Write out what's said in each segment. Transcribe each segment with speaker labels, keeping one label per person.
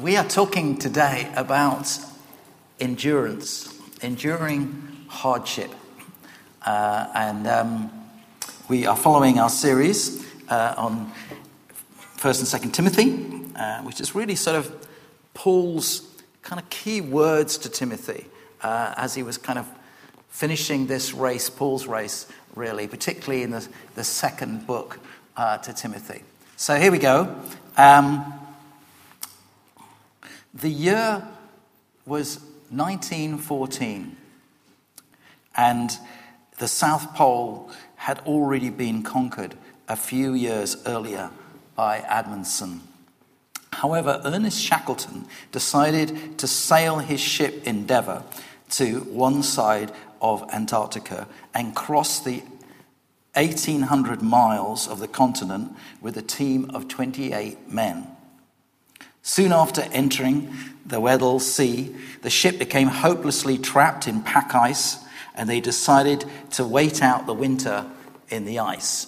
Speaker 1: We are talking today about endurance, enduring hardship. Uh, and um, we are following our series uh, on 1st and 2nd Timothy, uh, which is really sort of Paul's kind of key words to Timothy uh, as he was kind of finishing this race, Paul's race, really, particularly in the, the second book uh, to Timothy. So here we go. Um, the year was 1914, and the South Pole had already been conquered a few years earlier by Amundsen. However, Ernest Shackleton decided to sail his ship Endeavour to one side of Antarctica and cross the 1800 miles of the continent with a team of 28 men. Soon after entering the Weddell Sea, the ship became hopelessly trapped in pack ice, and they decided to wait out the winter in the ice.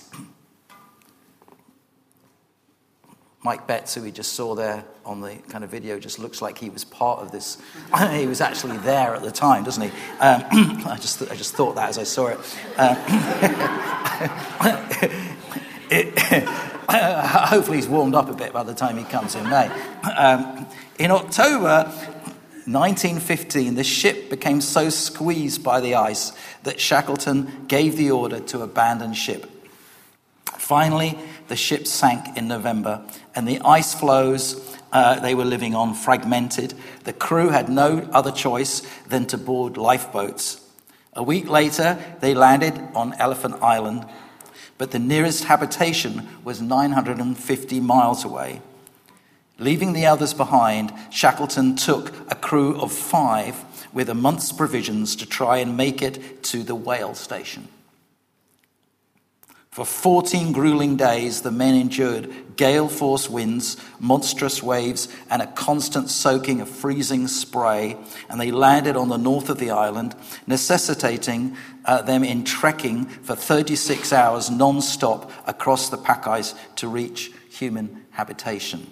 Speaker 1: Mike Betts, who we just saw there on the kind of video, just looks like he was part of this. he was actually there at the time, doesn't he? Um, I, just, I just thought that as I saw it. Uh, it hopefully he's warmed up a bit by the time he comes in May. Um, in October 1915, the ship became so squeezed by the ice that Shackleton gave the order to abandon ship. Finally, the ship sank in November, and the ice floes uh, they were living on fragmented. The crew had no other choice than to board lifeboats. A week later, they landed on Elephant Island, but the nearest habitation was 950 miles away. Leaving the others behind, Shackleton took a crew of five with a month's provisions to try and make it to the whale station. For 14 grueling days, the men endured gale force winds, monstrous waves, and a constant soaking of freezing spray, and they landed on the north of the island, necessitating uh, them in trekking for 36 hours non stop across the pack ice to reach human habitation.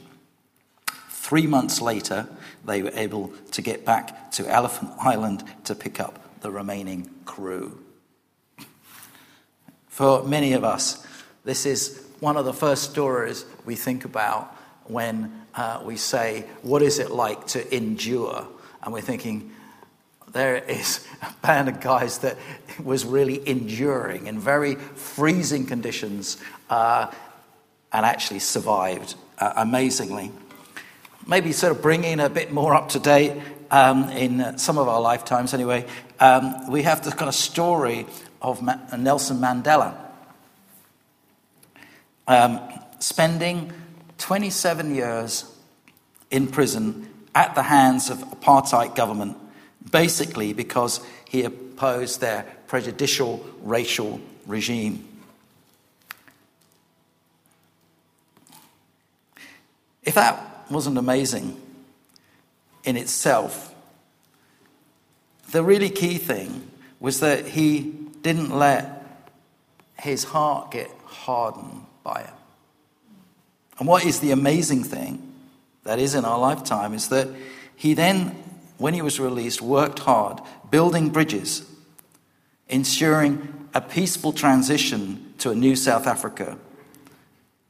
Speaker 1: Three months later, they were able to get back to Elephant Island to pick up the remaining crew. For many of us, this is one of the first stories we think about when uh, we say, What is it like to endure? And we're thinking, there is a band of guys that was really enduring in very freezing conditions uh, and actually survived uh, amazingly maybe sort of bringing a bit more up to date um, in some of our lifetimes anyway, um, we have the kind of story of Ma- Nelson Mandela. Um, spending 27 years in prison at the hands of apartheid government, basically because he opposed their prejudicial racial regime. If that wasn't amazing in itself. The really key thing was that he didn't let his heart get hardened by it. And what is the amazing thing that is in our lifetime is that he then, when he was released, worked hard building bridges, ensuring a peaceful transition to a new South Africa.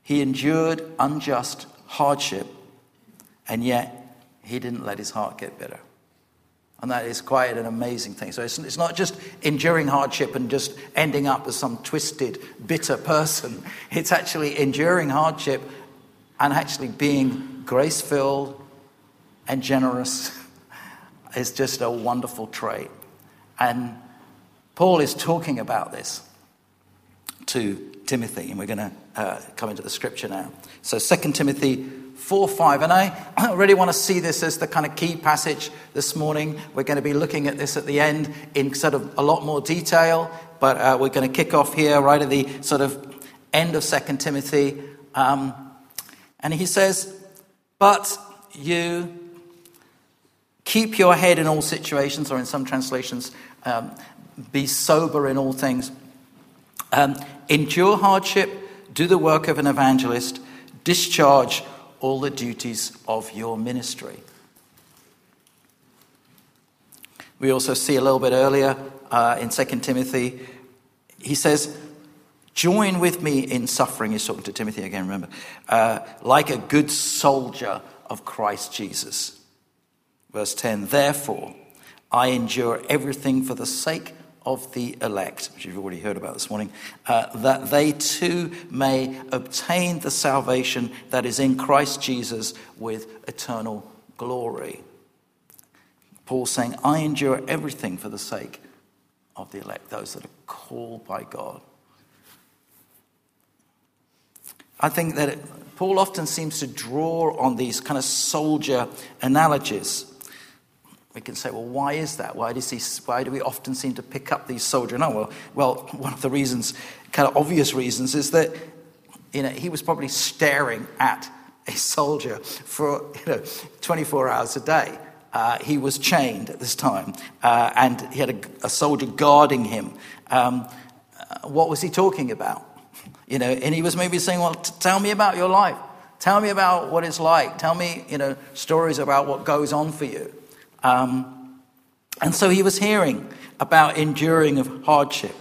Speaker 1: He endured unjust hardship and yet, he didn't let his heart get bitter. And that is quite an amazing thing. So it's, it's not just enduring hardship and just ending up as some twisted, bitter person. It's actually enduring hardship and actually being grace filled and generous is just a wonderful trait. And Paul is talking about this to Timothy, and we're going to uh, come into the scripture now. So, 2 Timothy 4 5. And I really want to see this as the kind of key passage this morning. We're going to be looking at this at the end in sort of a lot more detail, but uh, we're going to kick off here right at the sort of end of 2 Timothy. Um, and he says, But you keep your head in all situations, or in some translations, um, be sober in all things. Um, endure hardship, do the work of an evangelist, discharge all the duties of your ministry. We also see a little bit earlier uh, in 2 Timothy, he says, Join with me in suffering. He's talking to Timothy again, remember, uh, like a good soldier of Christ Jesus. Verse 10 Therefore, I endure everything for the sake of the elect, which you've already heard about this morning, uh, that they too may obtain the salvation that is in Christ Jesus with eternal glory. Paul saying, I endure everything for the sake of the elect, those that are called by God. I think that it, Paul often seems to draw on these kind of soldier analogies. We can say, well, why is that? Why, does he, why do we often seem to pick up these soldier? No, well, well, one of the reasons, kind of obvious reasons, is that you know, he was probably staring at a soldier for you know, 24 hours a day. Uh, he was chained at this time, uh, and he had a, a soldier guarding him. Um, uh, what was he talking about? You know, and he was maybe saying, "Well, t- tell me about your life. Tell me about what it's like. Tell me, you know, stories about what goes on for you." Um, and so he was hearing about enduring of hardship,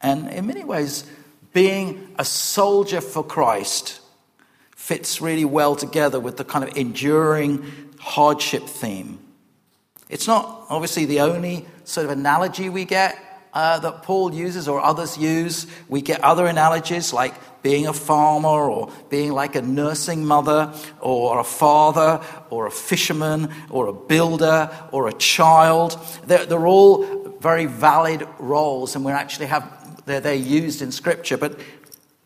Speaker 1: and in many ways, being a soldier for Christ fits really well together with the kind of enduring hardship theme. It's not obviously the only sort of analogy we get uh, that Paul uses or others use. We get other analogies like being a farmer or being like a nursing mother or a father or a fisherman or a builder or a child. They're, they're all very valid roles and we actually have, they're, they're used in scripture. But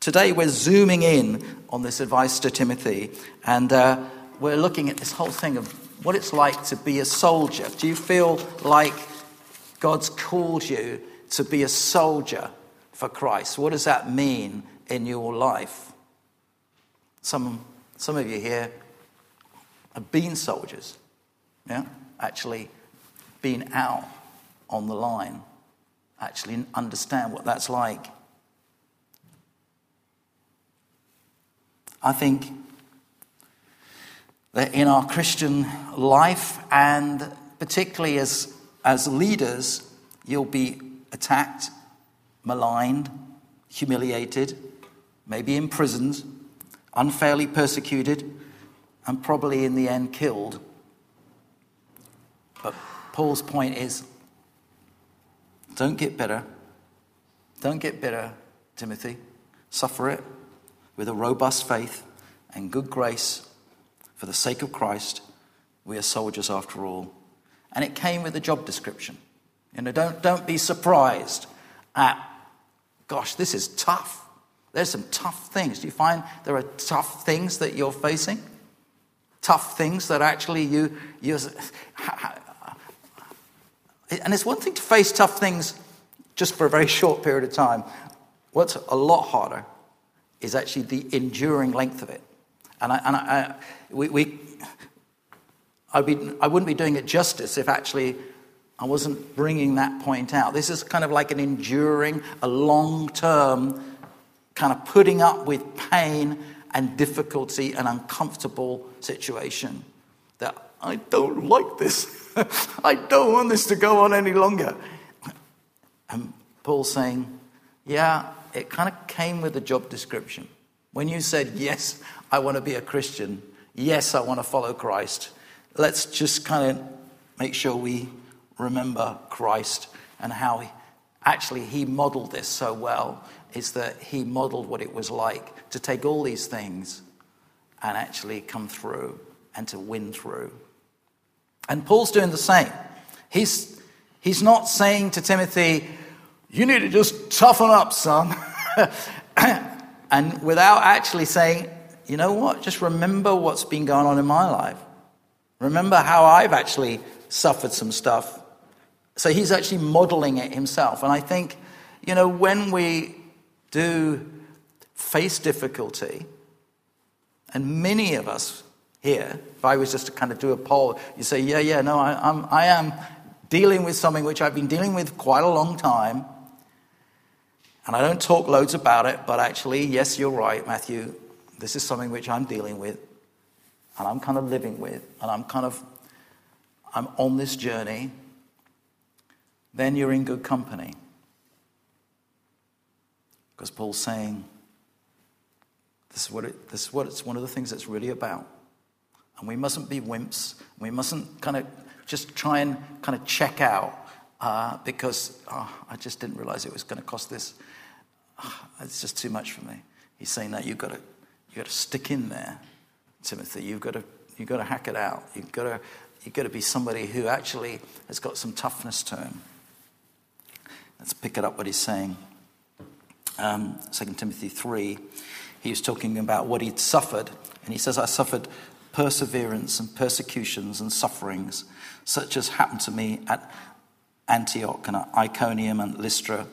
Speaker 1: today we're zooming in on this advice to Timothy and uh, we're looking at this whole thing of what it's like to be a soldier. Do you feel like God's called you to be a soldier for Christ? What does that mean in your life? Some, some of you here have been soldiers, yeah? Actually, been out on the line, actually understand what that's like. I think that in our Christian life, and particularly as, as leaders, you'll be attacked, maligned, humiliated, maybe imprisoned, unfairly persecuted, and probably in the end killed. But Paul's point is don't get bitter. Don't get bitter, Timothy. Suffer it with a robust faith and good grace for the sake of Christ. We are soldiers after all. And it came with a job description. You know, don't, don't be surprised at, gosh, this is tough. There's some tough things. Do you find there are tough things that you're facing? Tough things that actually you, you and it's one thing to face tough things just for a very short period of time. What's a lot harder is actually the enduring length of it. And I, and I, we, we I'd be, I wouldn't be doing it justice if actually I wasn't bringing that point out. This is kind of like an enduring, a long term kind of putting up with pain and difficulty and uncomfortable situation. That I don't like this. I don't want this to go on any longer. And Paul's saying, Yeah, it kind of came with the job description. When you said, Yes, I want to be a Christian, yes, I want to follow Christ, let's just kind of make sure we remember Christ and how he, actually he modeled this so well is that he modeled what it was like to take all these things and actually come through and to win through. And Paul's doing the same. He's, he's not saying to Timothy, you need to just toughen up, son. and without actually saying, you know what, just remember what's been going on in my life. Remember how I've actually suffered some stuff so he's actually modeling it himself. And I think, you know, when we do face difficulty, and many of us here, if I was just to kind of do a poll, you say, yeah, yeah, no, I, I'm, I am dealing with something which I've been dealing with quite a long time. And I don't talk loads about it, but actually, yes, you're right, Matthew. This is something which I'm dealing with. and I'm kind of living with, and I'm kind of I'm on this journey, then you're in good company. Because Paul's saying, this is, what it, this is what it's one of the things it's really about. And we mustn't be wimps. We mustn't kind of just try and kind of check out uh, because oh, I just didn't realize it was going to cost this. Oh, it's just too much for me. He's saying that you've got to, you've got to stick in there, Timothy. You've got to, you've got to hack it out. You've got to, you've got to be somebody who actually has got some toughness to him. Let's pick it up what he's saying. Um, 2 Timothy 3, he was talking about what he'd suffered. And he says, I suffered perseverance and persecutions and sufferings, such as happened to me at Antioch and Iconium and Lystra.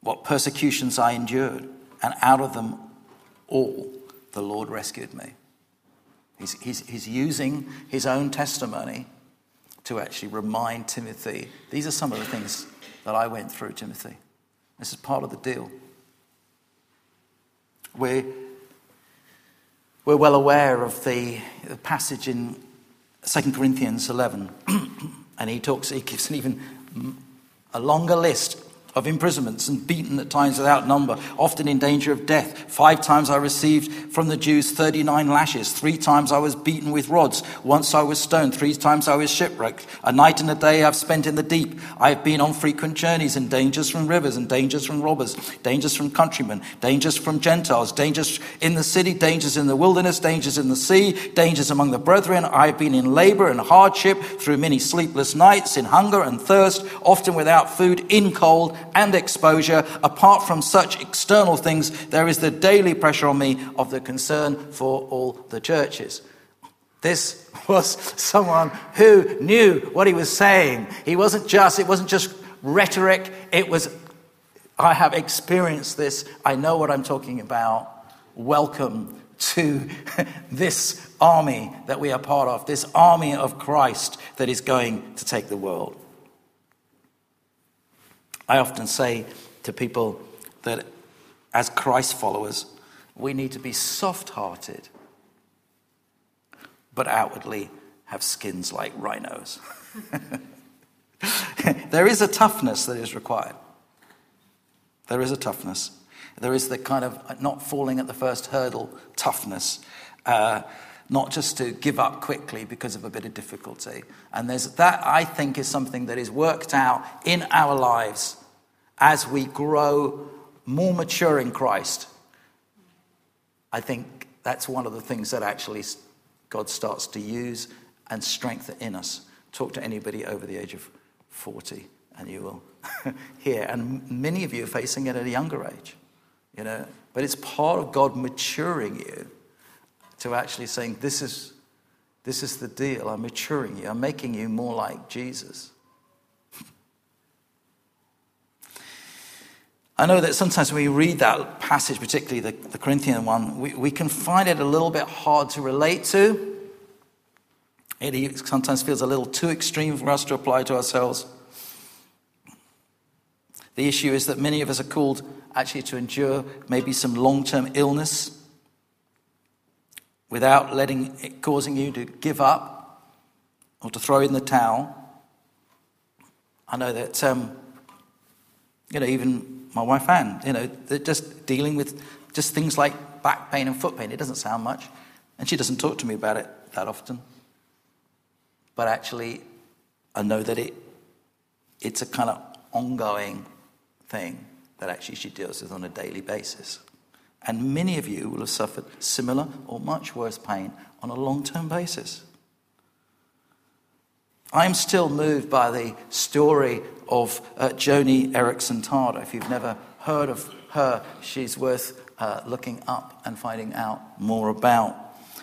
Speaker 1: What persecutions I endured, and out of them all, the Lord rescued me. He's, he's, he's using his own testimony to actually remind Timothy these are some of the things that I went through, Timothy. This is part of the deal. We're, we're well aware of the, the passage in 2 Corinthians 11, and he talks, he gives an even a longer list of imprisonments and beaten at times without number, often in danger of death. Five times I received from the Jews 39 lashes. Three times I was beaten with rods. Once I was stoned. Three times I was shipwrecked. A night and a day I've spent in the deep. I have been on frequent journeys and dangers from rivers and dangers from robbers, dangers from countrymen, dangers from Gentiles, dangers in the city, dangers in the wilderness, dangers in the sea, dangers among the brethren. I have been in labor and hardship through many sleepless nights, in hunger and thirst, often without food, in cold and exposure. Apart from such external things, there is the daily pressure on me of the concern for all the churches. This was someone who knew what he was saying. He wasn't just, it wasn't just rhetoric, it was, I have experienced this, I know what I'm talking about. Welcome to this army that we are part of, this army of Christ that is going to take the world. I often say to people that as Christ followers, we need to be soft hearted, but outwardly have skins like rhinos. there is a toughness that is required. There is a toughness. There is the kind of not falling at the first hurdle toughness. Uh, not just to give up quickly because of a bit of difficulty. And there's that, I think, is something that is worked out in our lives as we grow more mature in Christ, I think that's one of the things that actually God starts to use and strengthen in us. Talk to anybody over the age of 40 and you will hear. And many of you are facing it at a younger age, you know. But it's part of God maturing you to actually saying, This is, this is the deal. I'm maturing you, I'm making you more like Jesus. I know that sometimes when we read that passage, particularly the, the Corinthian one, we, we can find it a little bit hard to relate to. It sometimes feels a little too extreme for us to apply to ourselves. The issue is that many of us are called actually to endure maybe some long term illness without letting it causing you to give up or to throw in the towel. I know that, um, you know, even my wife Anne. You know, they're just dealing with just things like back pain and foot pain. It doesn't sound much. And she doesn't talk to me about it that often. But actually, I know that it, it's a kind of ongoing thing that actually she deals with on a daily basis. And many of you will have suffered similar or much worse pain on a long term basis. I'm still moved by the story of uh, Joni Eareckson Tada. If you've never heard of her, she's worth uh, looking up and finding out more about.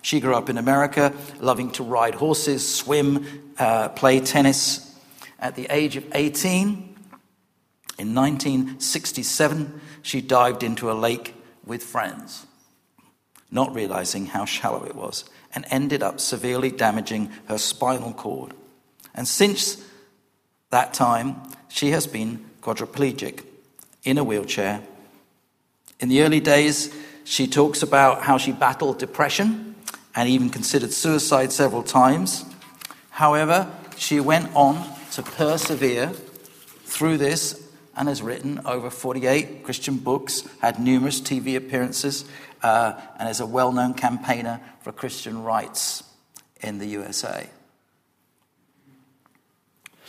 Speaker 1: She grew up in America, loving to ride horses, swim, uh, play tennis. At the age of 18, in 1967, she dived into a lake with friends, not realizing how shallow it was, and ended up severely damaging her spinal cord. And since that time, she has been quadriplegic in a wheelchair. In the early days, she talks about how she battled depression and even considered suicide several times. However, she went on to persevere through this and has written over 48 Christian books, had numerous TV appearances, uh, and is a well known campaigner for Christian rights in the USA.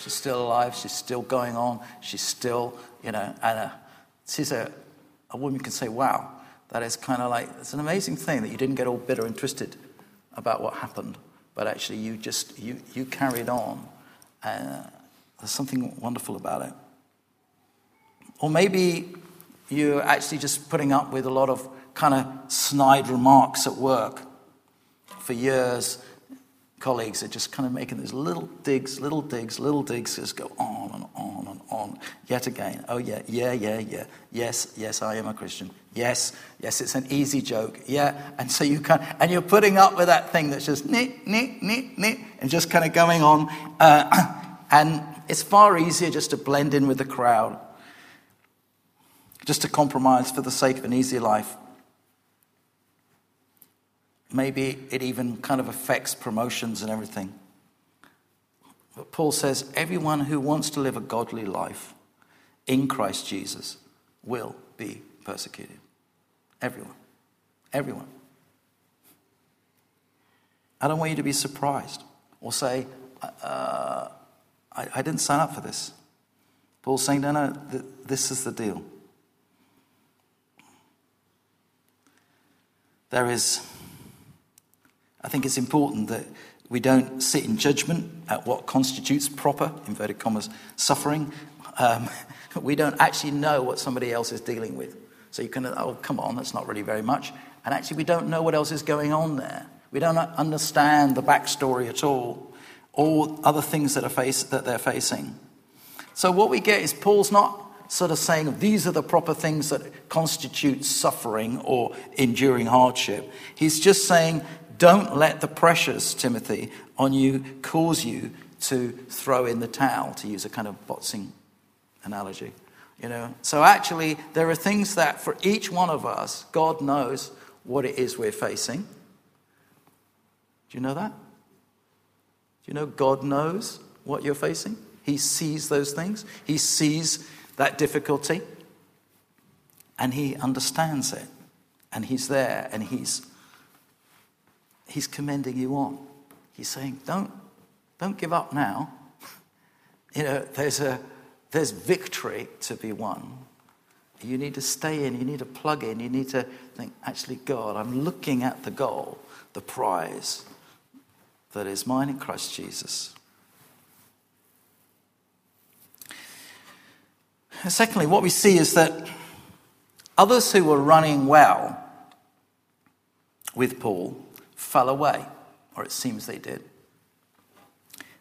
Speaker 1: She's still alive, she's still going on, she's still, you know, and uh, she's a, a woman can say, wow, that is kind of like, it's an amazing thing that you didn't get all bitter and twisted about what happened, but actually you just, you, you carried on. Uh, there's something wonderful about it. Or maybe you're actually just putting up with a lot of kind of snide remarks at work for years colleagues are just kind of making these little digs, little digs, little digs, just go on and on and on. Yet again, oh yeah, yeah, yeah, yeah. Yes, yes, I am a Christian. Yes, yes, it's an easy joke. Yeah, and so you can, and you're putting up with that thing that's just nick, nick, nick, nick, and just kind of going on. Uh, and it's far easier just to blend in with the crowd, just to compromise for the sake of an easy life. Maybe it even kind of affects promotions and everything. But Paul says everyone who wants to live a godly life in Christ Jesus will be persecuted. Everyone. Everyone. I don't want you to be surprised or say, uh, I, I, didn't sign up for this. Paul's saying, no, no, th- this is the deal. There is I think it's important that we don't sit in judgment at what constitutes proper, inverted commas, suffering. Um, we don't actually know what somebody else is dealing with. So you can, oh, come on, that's not really very much. And actually, we don't know what else is going on there. We don't understand the backstory at all, or other things that, are face, that they're facing. So what we get is Paul's not sort of saying these are the proper things that constitute suffering or enduring hardship. He's just saying don't let the pressures, Timothy, on you cause you to throw in the towel, to use a kind of boxing analogy. You know, so actually, there are things that for each one of us, God knows what it is we're facing. Do you know that? Do you know God knows what you're facing? He sees those things, He sees that difficulty, and He understands it, and He's there, and He's he's commending you on. He's saying, don't, don't give up now. You know, there's, a, there's victory to be won. You need to stay in, you need to plug in, you need to think, actually, God, I'm looking at the goal, the prize that is mine in Christ Jesus. secondly, what we see is that others who were running well with Paul fell away, or it seems they did.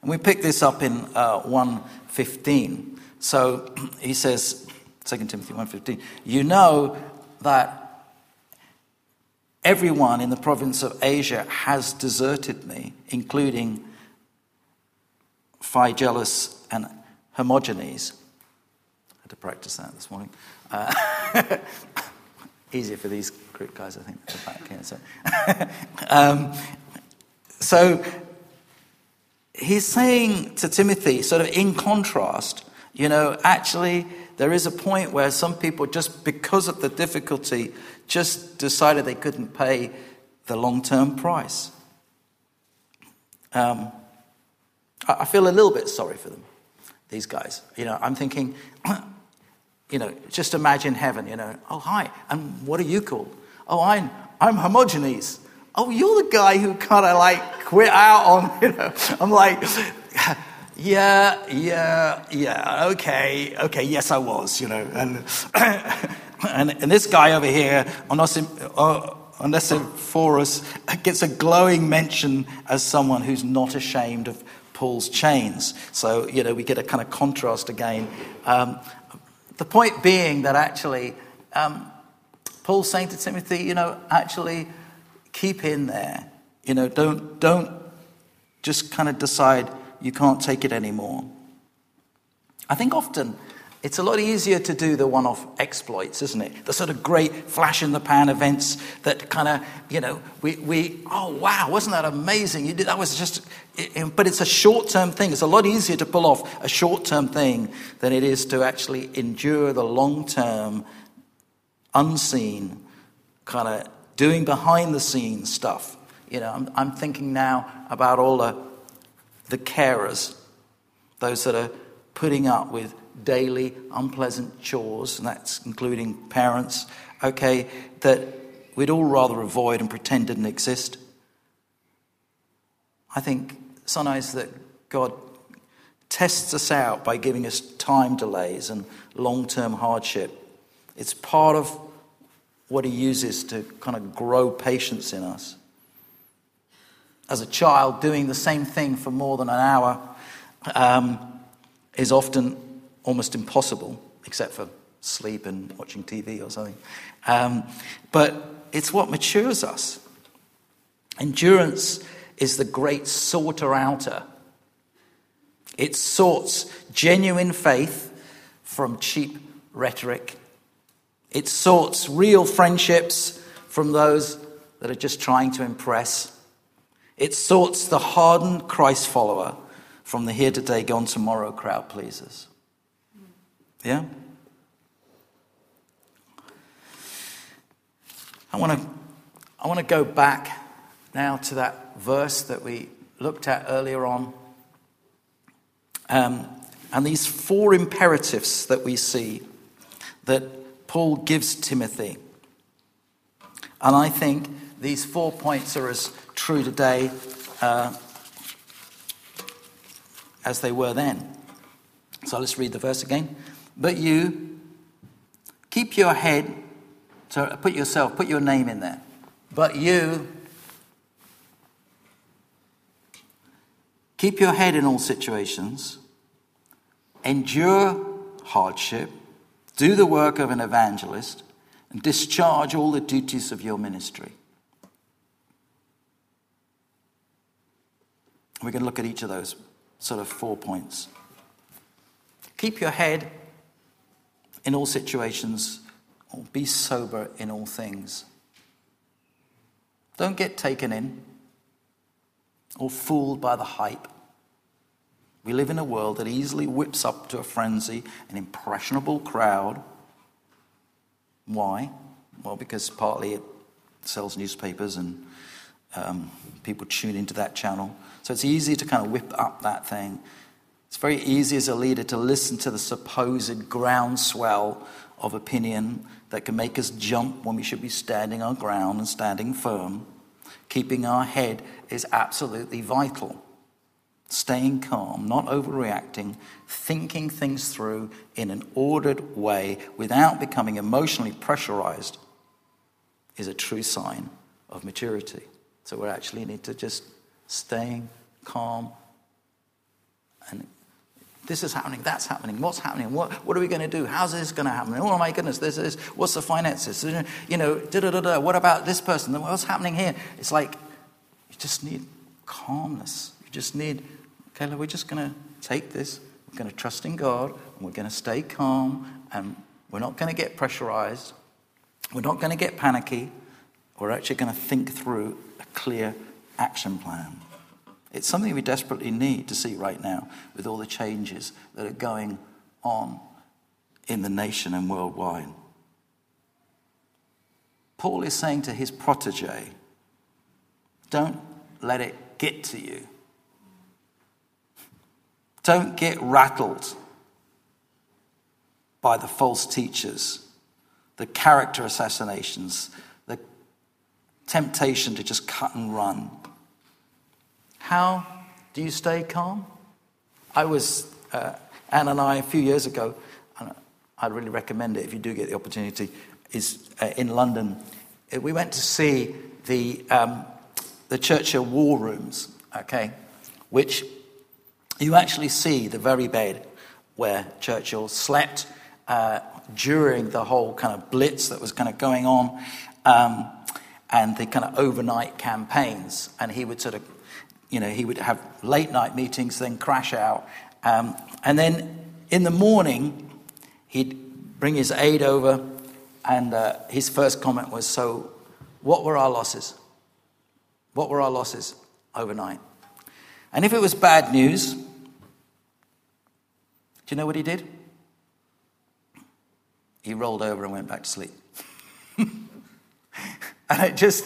Speaker 1: And we pick this up in uh, 115. So he says, 2 Timothy 1.15, you know that everyone in the province of Asia has deserted me, including Phygellus and Hermogenes. I had to practice that this morning. Uh, easier for these Greek guys, I think, back here. So, um, so he's saying to Timothy, sort of in contrast, you know, actually, there is a point where some people, just because of the difficulty, just decided they couldn't pay the long term price. Um, I feel a little bit sorry for them, these guys. You know, I'm thinking, you know, just imagine heaven, you know. Oh, hi, and what are you called? Oh, I'm, I'm Hermogenes. Oh, you're the guy who kind of like quit out on, you know. I'm like, yeah, yeah, yeah, okay, okay, yes, I was, you know. And, and, and this guy over here, Onesiphorus, gets a glowing mention as someone who's not ashamed of Paul's chains. So, you know, we get a kind of contrast again. Um, the point being that actually, um, Paul's saying to Timothy, you know, actually keep in there. You know, don't, don't just kind of decide you can't take it anymore. I think often it's a lot easier to do the one off exploits, isn't it? The sort of great flash in the pan events that kind of, you know, we, we, oh wow, wasn't that amazing? You did, that was just, but it's a short term thing. It's a lot easier to pull off a short term thing than it is to actually endure the long term, unseen, kind of doing behind the scenes stuff. You know, I'm, I'm thinking now about all the, the carers, those that are putting up with daily unpleasant chores, and that's including parents, okay, that we'd all rather avoid and pretend didn't exist. I think sometimes that God tests us out by giving us time delays and long term hardship. It's part of what He uses to kind of grow patience in us. As a child, doing the same thing for more than an hour um, is often almost impossible, except for sleep and watching TV or something. Um, but it's what matures us. Endurance is the great sorter outer. It sorts genuine faith from cheap rhetoric. It sorts real friendships from those that are just trying to impress. It sorts the hardened Christ follower from the here today, gone tomorrow crowd pleasers. Yeah? I want to I want to go back now to that verse that we looked at earlier on. Um, and these four imperatives that we see that Paul gives Timothy. And I think these four points are as true today uh, as they were then. So let's read the verse again. But you keep your head, so put yourself, put your name in there. But you keep your head in all situations, endure hardship, do the work of an evangelist, and discharge all the duties of your ministry. We're going to look at each of those sort of four points. Keep your head in all situations, or be sober in all things. Don't get taken in or fooled by the hype. We live in a world that easily whips up to a frenzy an impressionable crowd. Why? Well, because partly it sells newspapers and um, people tune into that channel. So it's easy to kind of whip up that thing. It's very easy as a leader to listen to the supposed groundswell of opinion that can make us jump when we should be standing our ground and standing firm. Keeping our head is absolutely vital. Staying calm, not overreacting, thinking things through in an ordered way without becoming emotionally pressurized is a true sign of maturity. So we actually need to just staying calm and this is happening, that's happening, what's happening, what, what are we going to do, how's this going to happen? Oh my goodness, this is, what's the finances? You know, da da da da, what about this person? What's happening here? It's like, you just need calmness. You just need, okay, we're just going to take this, we're going to trust in God, and we're going to stay calm, and we're not going to get pressurized, we're not going to get panicky, we're actually going to think through a clear action plan. It's something we desperately need to see right now with all the changes that are going on in the nation and worldwide. Paul is saying to his protege, don't let it get to you. Don't get rattled by the false teachers, the character assassinations, the temptation to just cut and run. How do you stay calm? I was, uh, Anne and I, a few years ago, and I'd really recommend it if you do get the opportunity, is uh, in London. Uh, we went to see the, um, the Churchill War Rooms, okay, which you actually see the very bed where Churchill slept uh, during the whole kind of blitz that was kind of going on um, and the kind of overnight campaigns. And he would sort of you know, he would have late night meetings, then crash out. Um, and then in the morning, he'd bring his aide over, and uh, his first comment was, So, what were our losses? What were our losses overnight? And if it was bad news, do you know what he did? He rolled over and went back to sleep. and it just,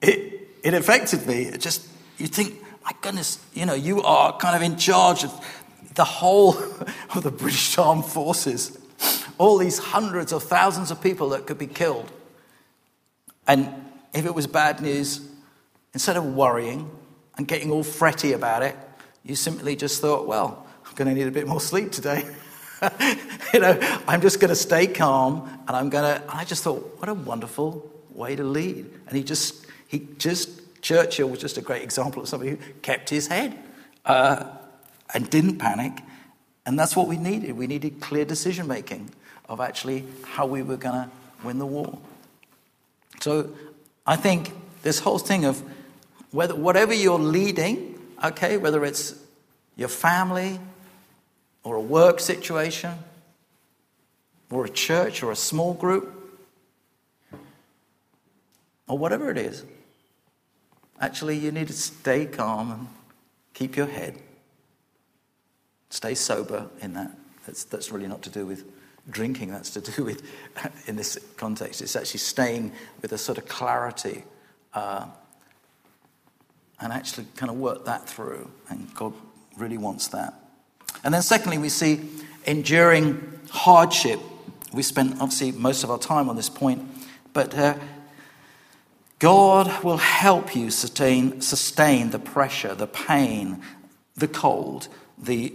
Speaker 1: it, it affected me. It just, you think, my goodness, you know, you are kind of in charge of the whole of the British Armed Forces. All these hundreds of thousands of people that could be killed. And if it was bad news, instead of worrying and getting all fretty about it, you simply just thought, well, I'm going to need a bit more sleep today. you know, I'm just going to stay calm and I'm going to. I just thought, what a wonderful way to lead. And he just, he just, Churchill was just a great example of somebody who kept his head uh, and didn't panic. And that's what we needed. We needed clear decision making of actually how we were going to win the war. So I think this whole thing of whether, whatever you're leading, okay, whether it's your family, or a work situation or a church or a small group or whatever it is, actually, you need to stay calm and keep your head. Stay sober in that. That's, that's really not to do with drinking, that's to do with, in this context, it's actually staying with a sort of clarity uh, and actually kind of work that through. And God really wants that. And then, secondly, we see enduring hardship. We spent obviously most of our time on this point, but uh, God will help you sustain, sustain the pressure, the pain, the cold. The,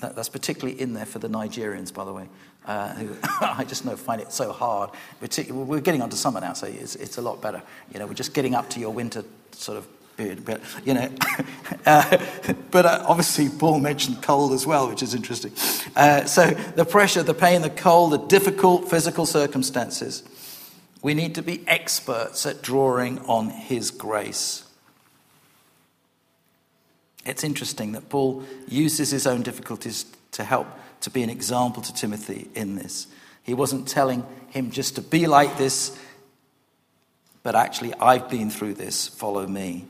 Speaker 1: that, that's particularly in there for the Nigerians, by the way, uh, who I just know find it so hard. Particularly, we're getting onto summer now, so it's, it's a lot better. You know, we're just getting up to your winter sort of period. But, you know, uh, but uh, obviously Paul mentioned cold as well, which is interesting. Uh, so the pressure, the pain, the cold, the difficult physical circumstances. We need to be experts at drawing on his grace. It's interesting that Paul uses his own difficulties to help to be an example to Timothy in this. He wasn't telling him just to be like this, but actually, I've been through this, follow me.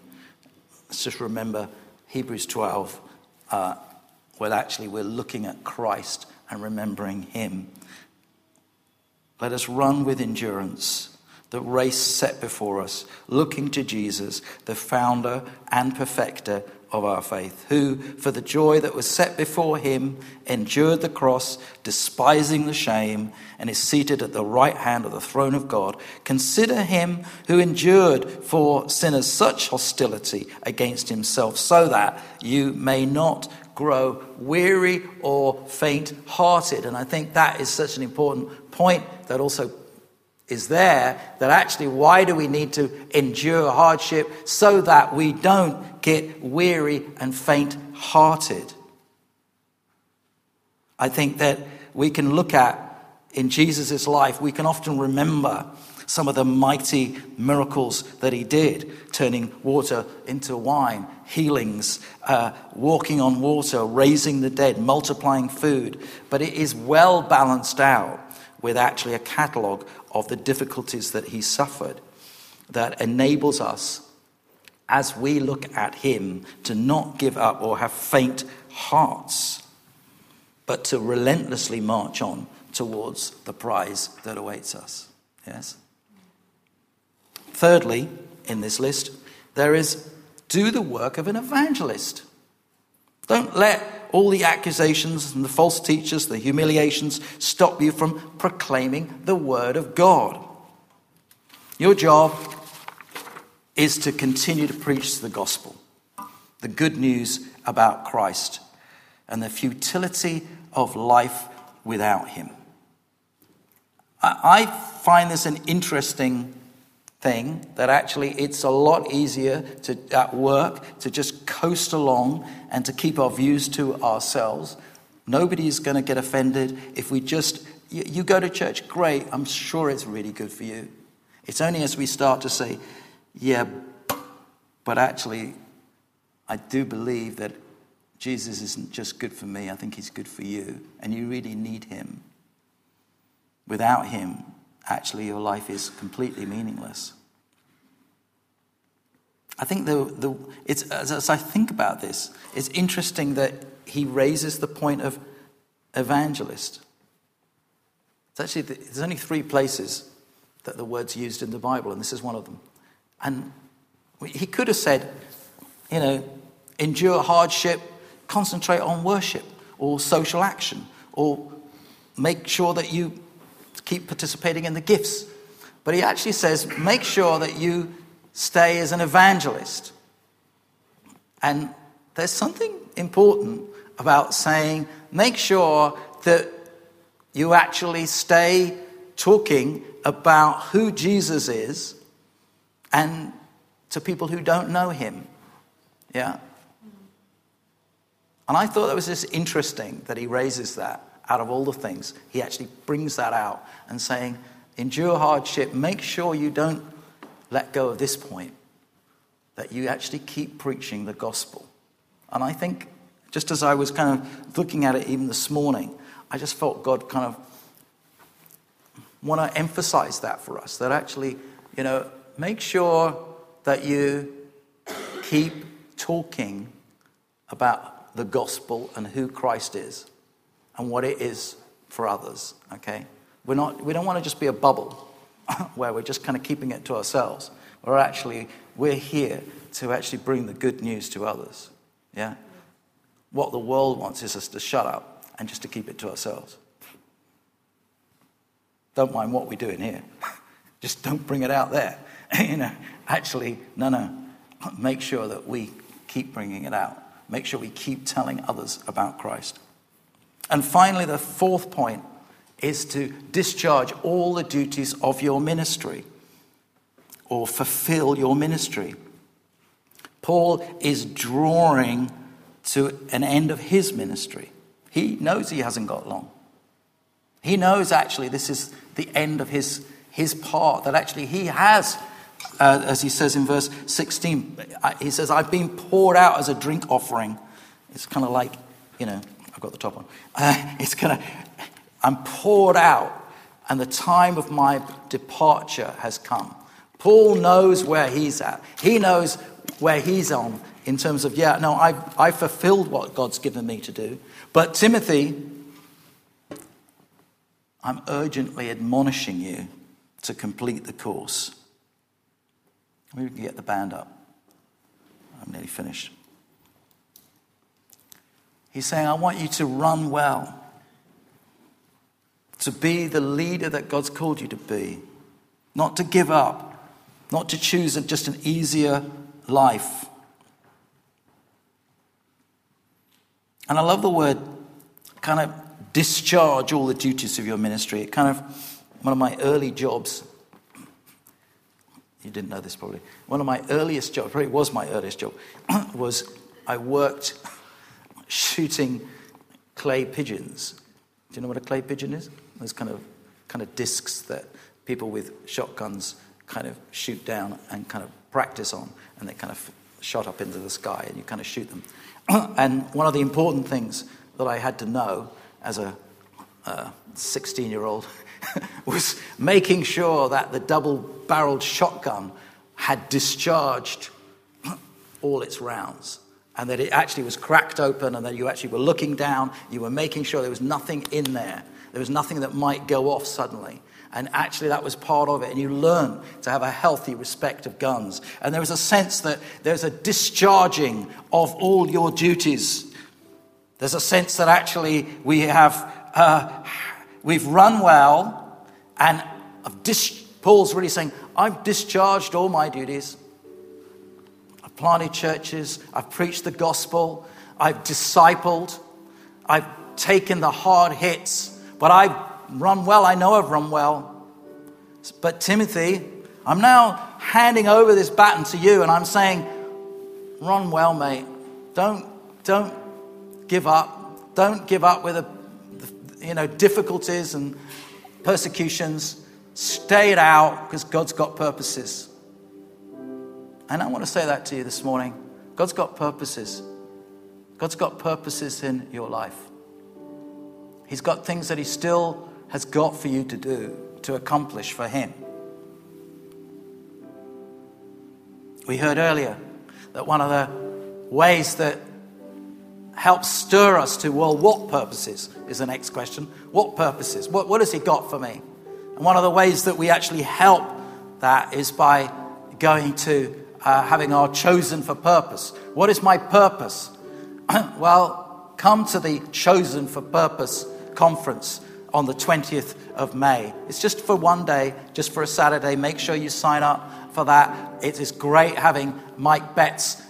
Speaker 1: Let's just remember Hebrews 12, uh, where actually we're looking at Christ and remembering Him. Let us run with endurance the race set before us, looking to Jesus, the founder and perfecter of our faith, who, for the joy that was set before him, endured the cross, despising the shame, and is seated at the right hand of the throne of God. Consider him who endured for sinners such hostility against himself, so that you may not grow weary or faint hearted. And I think that is such an important point that also is there that actually, why do we need to endure hardship? So that we don't get weary and faint hearted. I think that we can look at in Jesus' life, we can often remember some of the mighty miracles that he did turning water into wine, healings, uh, walking on water, raising the dead, multiplying food. But it is well balanced out with actually a catalogue of the difficulties that he suffered that enables us, as we look at him, to not give up or have faint hearts, but to relentlessly march on towards the prize that awaits us. Yes? Thirdly, in this list, there is do the work of an evangelist. Don't let all the accusations and the false teachers, the humiliations, stop you from proclaiming the word of God. Your job is to continue to preach the gospel, the good news about Christ, and the futility of life without Him. I find this an interesting thing that actually it's a lot easier to, at work to just coast along and to keep our views to ourselves. Nobody's going to get offended if we just, you, you go to church, great, I'm sure it's really good for you. It's only as we start to say, yeah, but actually, I do believe that Jesus isn't just good for me, I think he's good for you, and you really need him. without Him, actually your life is completely meaningless. I think the, the, it's, as I think about this, it's interesting that he raises the point of evangelist. It's actually, there's only three places that the word's used in the Bible, and this is one of them. And he could have said, you know, endure hardship, concentrate on worship or social action, or make sure that you keep participating in the gifts. But he actually says, make sure that you stay as an evangelist. And there's something important about saying, make sure that you actually stay talking about who Jesus is and to people who don't know him. Yeah? And I thought that was just interesting that he raises that out of all the things. He actually brings that out and saying, endure hardship, make sure you don't let go of this point, that you actually keep preaching the gospel. And I think, just as I was kind of looking at it even this morning, I just felt God kind of want to emphasize that for us that actually, you know, make sure that you keep talking about the gospel and who Christ is and what it is for others, okay? We're not, we don't want to just be a bubble where we're just kind of keeping it to ourselves. Or actually, we're here to actually bring the good news to others, yeah? What the world wants is us to shut up and just to keep it to ourselves. Don't mind what we do in here. just don't bring it out there. you know, actually, no, no. Make sure that we keep bringing it out. Make sure we keep telling others about Christ. And finally, the fourth point is to discharge all the duties of your ministry or fulfill your ministry. Paul is drawing to an end of his ministry. He knows he hasn't got long. He knows actually this is the end of his, his part, that actually he has, uh, as he says in verse 16, uh, he says, I've been poured out as a drink offering. It's kind of like, you know, got the top on. Uh, it's going to, I'm poured out, and the time of my departure has come. Paul knows where he's at. He knows where he's on in terms of, yeah, no, I've, I've fulfilled what God's given me to do. But Timothy, I'm urgently admonishing you to complete the course. Maybe we can get the band up. I'm nearly finished. He's saying, I want you to run well, to be the leader that God's called you to be, not to give up, not to choose just an easier life. And I love the word kind of discharge all the duties of your ministry. It kind of, one of my early jobs, you didn't know this probably, one of my earliest jobs, probably was my earliest job, was I worked shooting clay pigeons. Do you know what a clay pigeon is? Those kind of, kind of discs that people with shotguns kind of shoot down and kind of practice on, and they kind of shot up into the sky, and you kind of shoot them. and one of the important things that I had to know as a 16 year old was making sure that the double barreled shotgun had discharged all its rounds and that it actually was cracked open and that you actually were looking down, you were making sure there was nothing in there. There was nothing that might go off suddenly. And actually, that was part of it. And you learn to have a healthy respect of guns. And there was a sense that there's a discharging of all your duties there's a sense that actually we have uh, we've run well, and dis- Paul's really saying, I've discharged all my duties. I've planted churches, I've preached the gospel, I've discipled, I've taken the hard hits, but I've run well. I know I've run well. But Timothy, I'm now handing over this baton to you, and I'm saying, run well, mate. Don't, don't give up. Don't give up with a, you know, difficulties and persecutions. Stay it out because God's got purposes. And I want to say that to you this morning. God's got purposes. God's got purposes in your life. He's got things that He still has got for you to do, to accomplish for Him. We heard earlier that one of the ways that helps stir us to, well, what purposes is the next question. What purposes? What, what has He got for me? And one of the ways that we actually help that is by going to uh, having our chosen for purpose. What is my purpose? well, come to the Chosen for Purpose conference on the 20th of May. It's just for one day, just for a Saturday. Make sure you sign up for that. It is great having Mike Betts,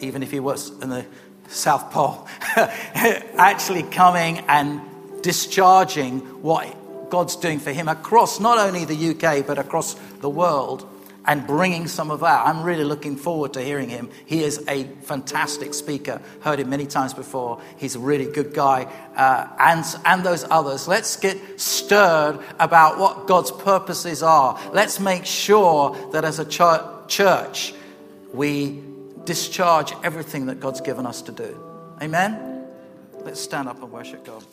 Speaker 1: even if he was in the South Pole, actually coming and discharging what God's doing for him across not only the UK, but across the world and bringing some of that. I'm really looking forward to hearing him. He is a fantastic speaker. Heard him many times before. He's a really good guy. Uh, and, and those others. Let's get stirred about what God's purposes are. Let's make sure that as a ch- church, we discharge everything that God's given us to do. Amen? Let's stand up and worship God.